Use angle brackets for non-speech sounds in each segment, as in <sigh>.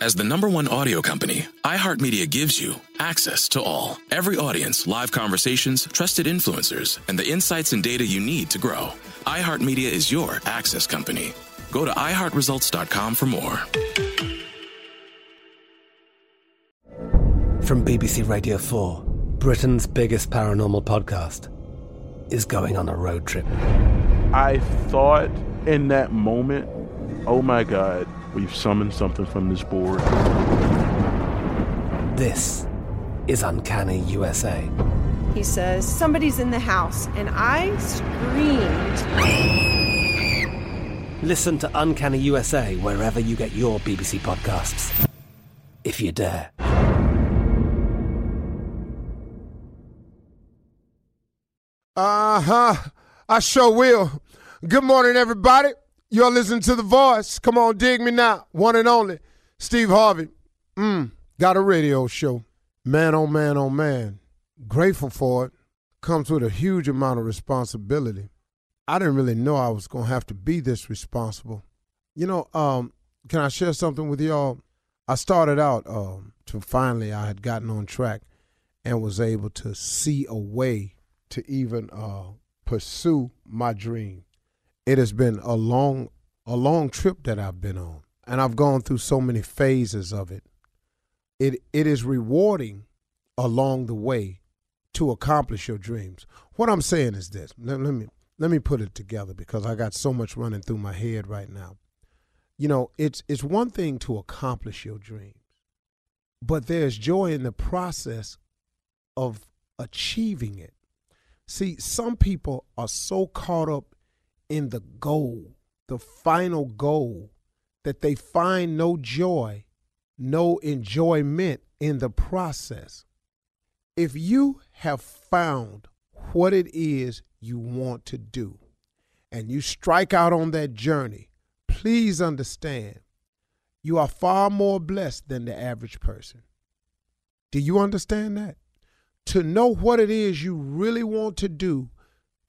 As the number one audio company, iHeartMedia gives you access to all. Every audience, live conversations, trusted influencers, and the insights and data you need to grow. iHeartMedia is your access company. Go to iHeartResults.com for more. From BBC Radio 4, Britain's biggest paranormal podcast is going on a road trip. I thought in that moment, oh my God, we've summoned something from this board. This is Uncanny USA. He says, Somebody's in the house, and I screamed. Listen to Uncanny USA wherever you get your BBC podcasts, if you dare. Uh huh. I sure will. Good morning, everybody. You're listening to The Voice. Come on, dig me now. One and only, Steve Harvey. Mm, got a radio show. Man, oh man, oh man. Grateful for it. Comes with a huge amount of responsibility. I didn't really know I was going to have to be this responsible. You know, um, can I share something with y'all? I started out um, to finally, I had gotten on track and was able to see a way to even uh, pursue my dream. It has been a long, a long trip that I've been on, and I've gone through so many phases of it. It it is rewarding along the way to accomplish your dreams. What I'm saying is this. Let, let me let me put it together because I got so much running through my head right now. You know, it's it's one thing to accomplish your dreams, but there's joy in the process of achieving it. See, some people are so caught up in the goal, the final goal, that they find no joy, no enjoyment in the process. If you have found what it is you want to do and you strike out on that journey, please understand you are far more blessed than the average person. Do you understand that? to know what it is you really want to do,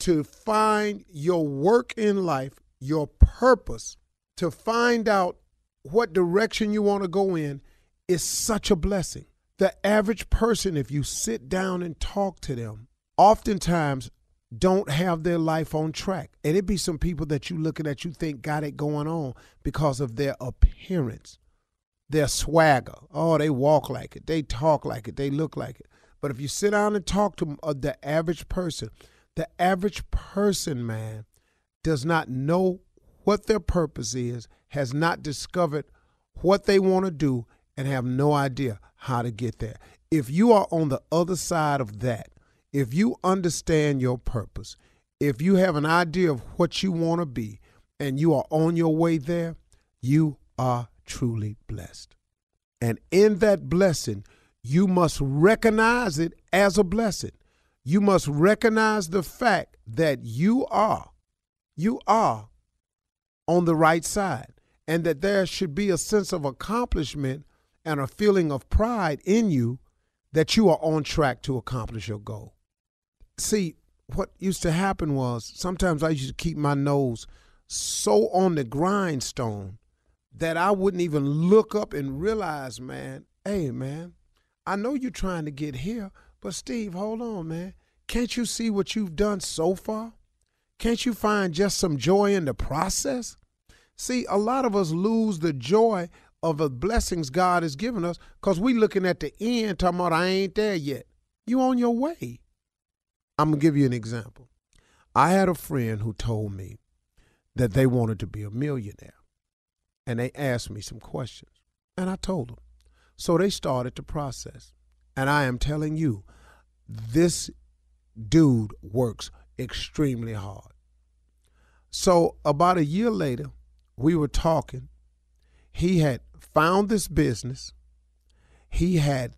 to find your work in life, your purpose, to find out what direction you want to go in is such a blessing. The average person, if you sit down and talk to them, oftentimes don't have their life on track. And it be some people that you looking at you think got it going on because of their appearance, their swagger. Oh, they walk like it, they talk like it, they look like it. But if you sit down and talk to uh, the average person, the average person, man, does not know what their purpose is, has not discovered what they want to do, and have no idea how to get there. If you are on the other side of that, if you understand your purpose, if you have an idea of what you want to be, and you are on your way there, you are truly blessed. And in that blessing, you must recognize it as a blessing. You must recognize the fact that you are, you are on the right side, and that there should be a sense of accomplishment and a feeling of pride in you that you are on track to accomplish your goal. See, what used to happen was sometimes I used to keep my nose so on the grindstone that I wouldn't even look up and realize, man, hey, man, I know you're trying to get here, but Steve, hold on, man. Can't you see what you've done so far? Can't you find just some joy in the process? See, a lot of us lose the joy of the blessings God has given us because we looking at the end talking about I ain't there yet. You on your way. I'm gonna give you an example. I had a friend who told me that they wanted to be a millionaire. And they asked me some questions. And I told them. So they started the process. And I am telling you, this dude works extremely hard. So about a year later, we were talking. He had found this business. He had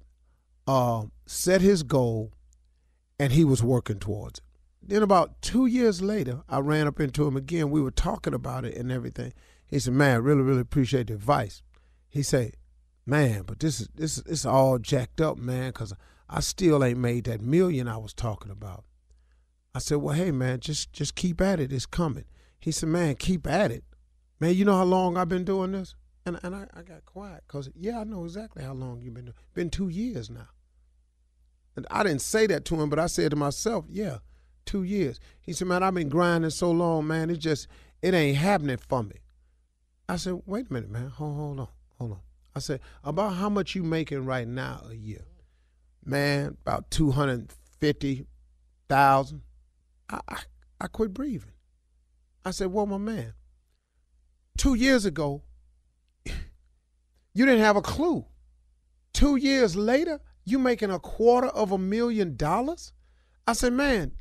uh, set his goal, and he was working towards it. Then about two years later, I ran up into him again. We were talking about it and everything. He said, "Man, I really, really appreciate the advice." He said, "Man, but this is this is all jacked up, man, because I still ain't made that million I was talking about." I said, "Well, hey, man, just just keep at it. It's coming." He said, "Man, keep at it, man. You know how long I've been doing this?" And and I, I got quiet because yeah, I know exactly how long you've been. Been two years now. And I didn't say that to him, but I said to myself, "Yeah." two years. He said, man, I've been grinding so long, man. It just, it ain't happening for me. I said, wait a minute, man. Hold, hold on, hold on. I said, about how much you making right now a year? Man, about 250,000. I, I, quit breathing. I said, well, my man, two years ago, <laughs> you didn't have a clue. Two years later, you making a quarter of a million dollars? I said, man,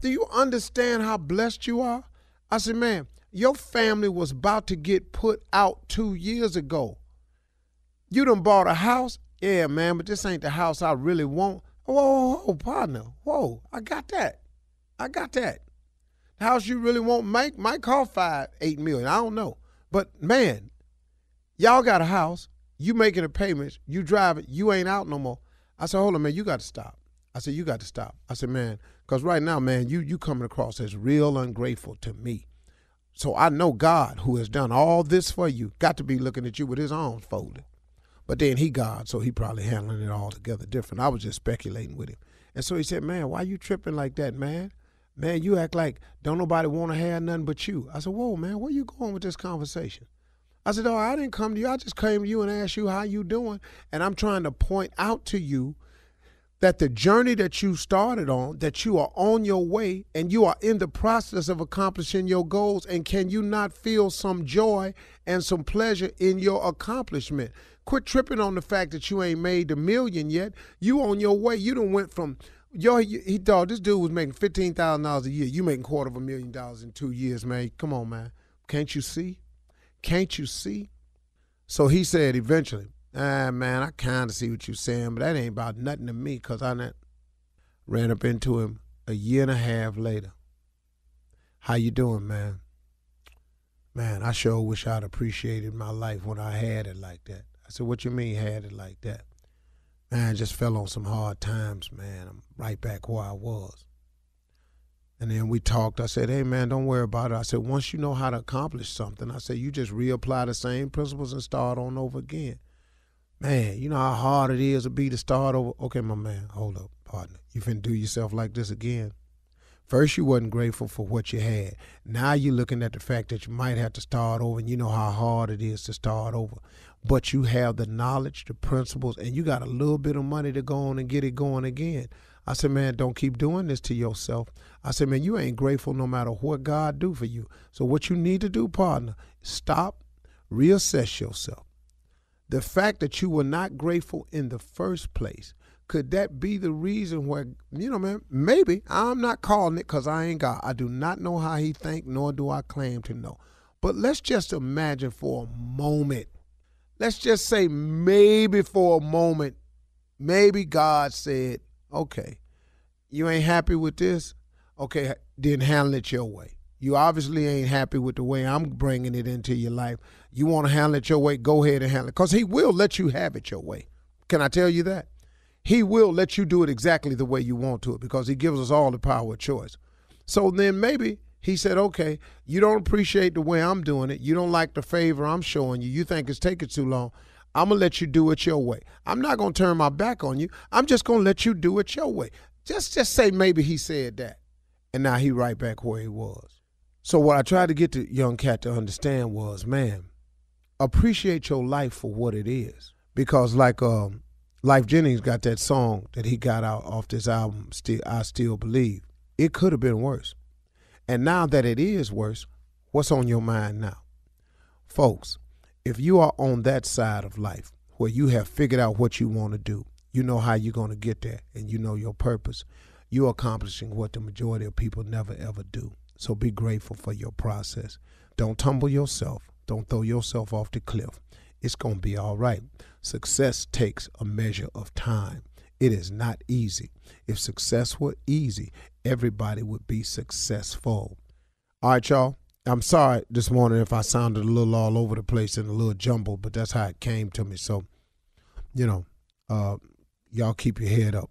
do you understand how blessed you are? I said, man, your family was about to get put out two years ago. You done bought a house? Yeah, man, but this ain't the house I really want. Whoa, whoa, whoa, partner. Whoa, I got that. I got that. The house you really want might might cost five, eight million. I don't know. But man, y'all got a house. You making the payments. You drive it. You ain't out no more. I said, hold on, man. You got to stop. I said, you got to stop. I said, man, because right now, man, you you coming across as real ungrateful to me. So I know God, who has done all this for you, got to be looking at you with his arms folded. But then he God, so he probably handling it all together different. I was just speculating with him. And so he said, Man, why you tripping like that, man? Man, you act like don't nobody want to have nothing but you. I said, Whoa, man, where you going with this conversation? I said, Oh, I didn't come to you. I just came to you and asked you how you doing. And I'm trying to point out to you that the journey that you started on, that you are on your way and you are in the process of accomplishing your goals. And can you not feel some joy and some pleasure in your accomplishment? Quit tripping on the fact that you ain't made the million yet. You on your way. You done went from yo. He thought this dude was making fifteen thousand dollars a year. You making quarter of a million dollars in two years, man. Come on, man. Can't you see? Can't you see? So he said eventually, Ah, man, I kind of see what you're saying, but that ain't about nothing to me because I not, ran up into him a year and a half later. How you doing, man? Man, I sure wish I'd appreciated my life when I had it like that. I said, what you mean had it like that? Man, I just fell on some hard times, man. I'm right back where I was. And then we talked. I said, hey, man, don't worry about it. I said, once you know how to accomplish something, I said, you just reapply the same principles and start on over again man, you know how hard it is to be to start over. Okay, my man, hold up, partner. You finna do yourself like this again. First, you wasn't grateful for what you had. Now you're looking at the fact that you might have to start over, and you know how hard it is to start over. But you have the knowledge, the principles, and you got a little bit of money to go on and get it going again. I said, man, don't keep doing this to yourself. I said, man, you ain't grateful no matter what God do for you. So what you need to do, partner, stop, reassess yourself the fact that you were not grateful in the first place could that be the reason where you know man maybe i'm not calling it because i ain't god. I do not know how he think nor do i claim to know. But let's just imagine for a moment. Let's just say maybe for a moment maybe god said okay you ain't happy with this? Okay then handle it your way You obviously ain't happy with the way I'm bringing it into your life. You want to handle it your way, go ahead and handle it. Because he will let you have it your way. Can I tell you that? He will let you do it exactly the way you want to it because he gives us all the power of choice. So then maybe he said, okay, you don't appreciate the way I'm doing it. You don't like the favor I'm showing you. You think it's taking too long. I'm going to let you do it your way. I'm not going to turn my back on you. I'm just going to let you do it your way. Just just say maybe he said that. And now he right back where he was. So what I tried to get the young cat to understand was, man, appreciate your life for what it is. Because like um Lyfe Jennings got that song that he got out off this album, Still I Still Believe. It could have been worse. And now that it is worse, what's on your mind now? Folks, if you are on that side of life where you have figured out what you want to do, you know how you're going to get there, and you know your purpose, you're accomplishing what the majority of people never ever do. So be grateful for your process. Don't tumble yourself. Don't throw yourself off the cliff. It's going to be all right. Success takes a measure of time. It is not easy. If success were easy, everybody would be successful. All right, y'all. I'm sorry this morning if I sounded a little all over the place and a little jumbled, but that's how it came to me. So, you know, uh, y'all keep your head up.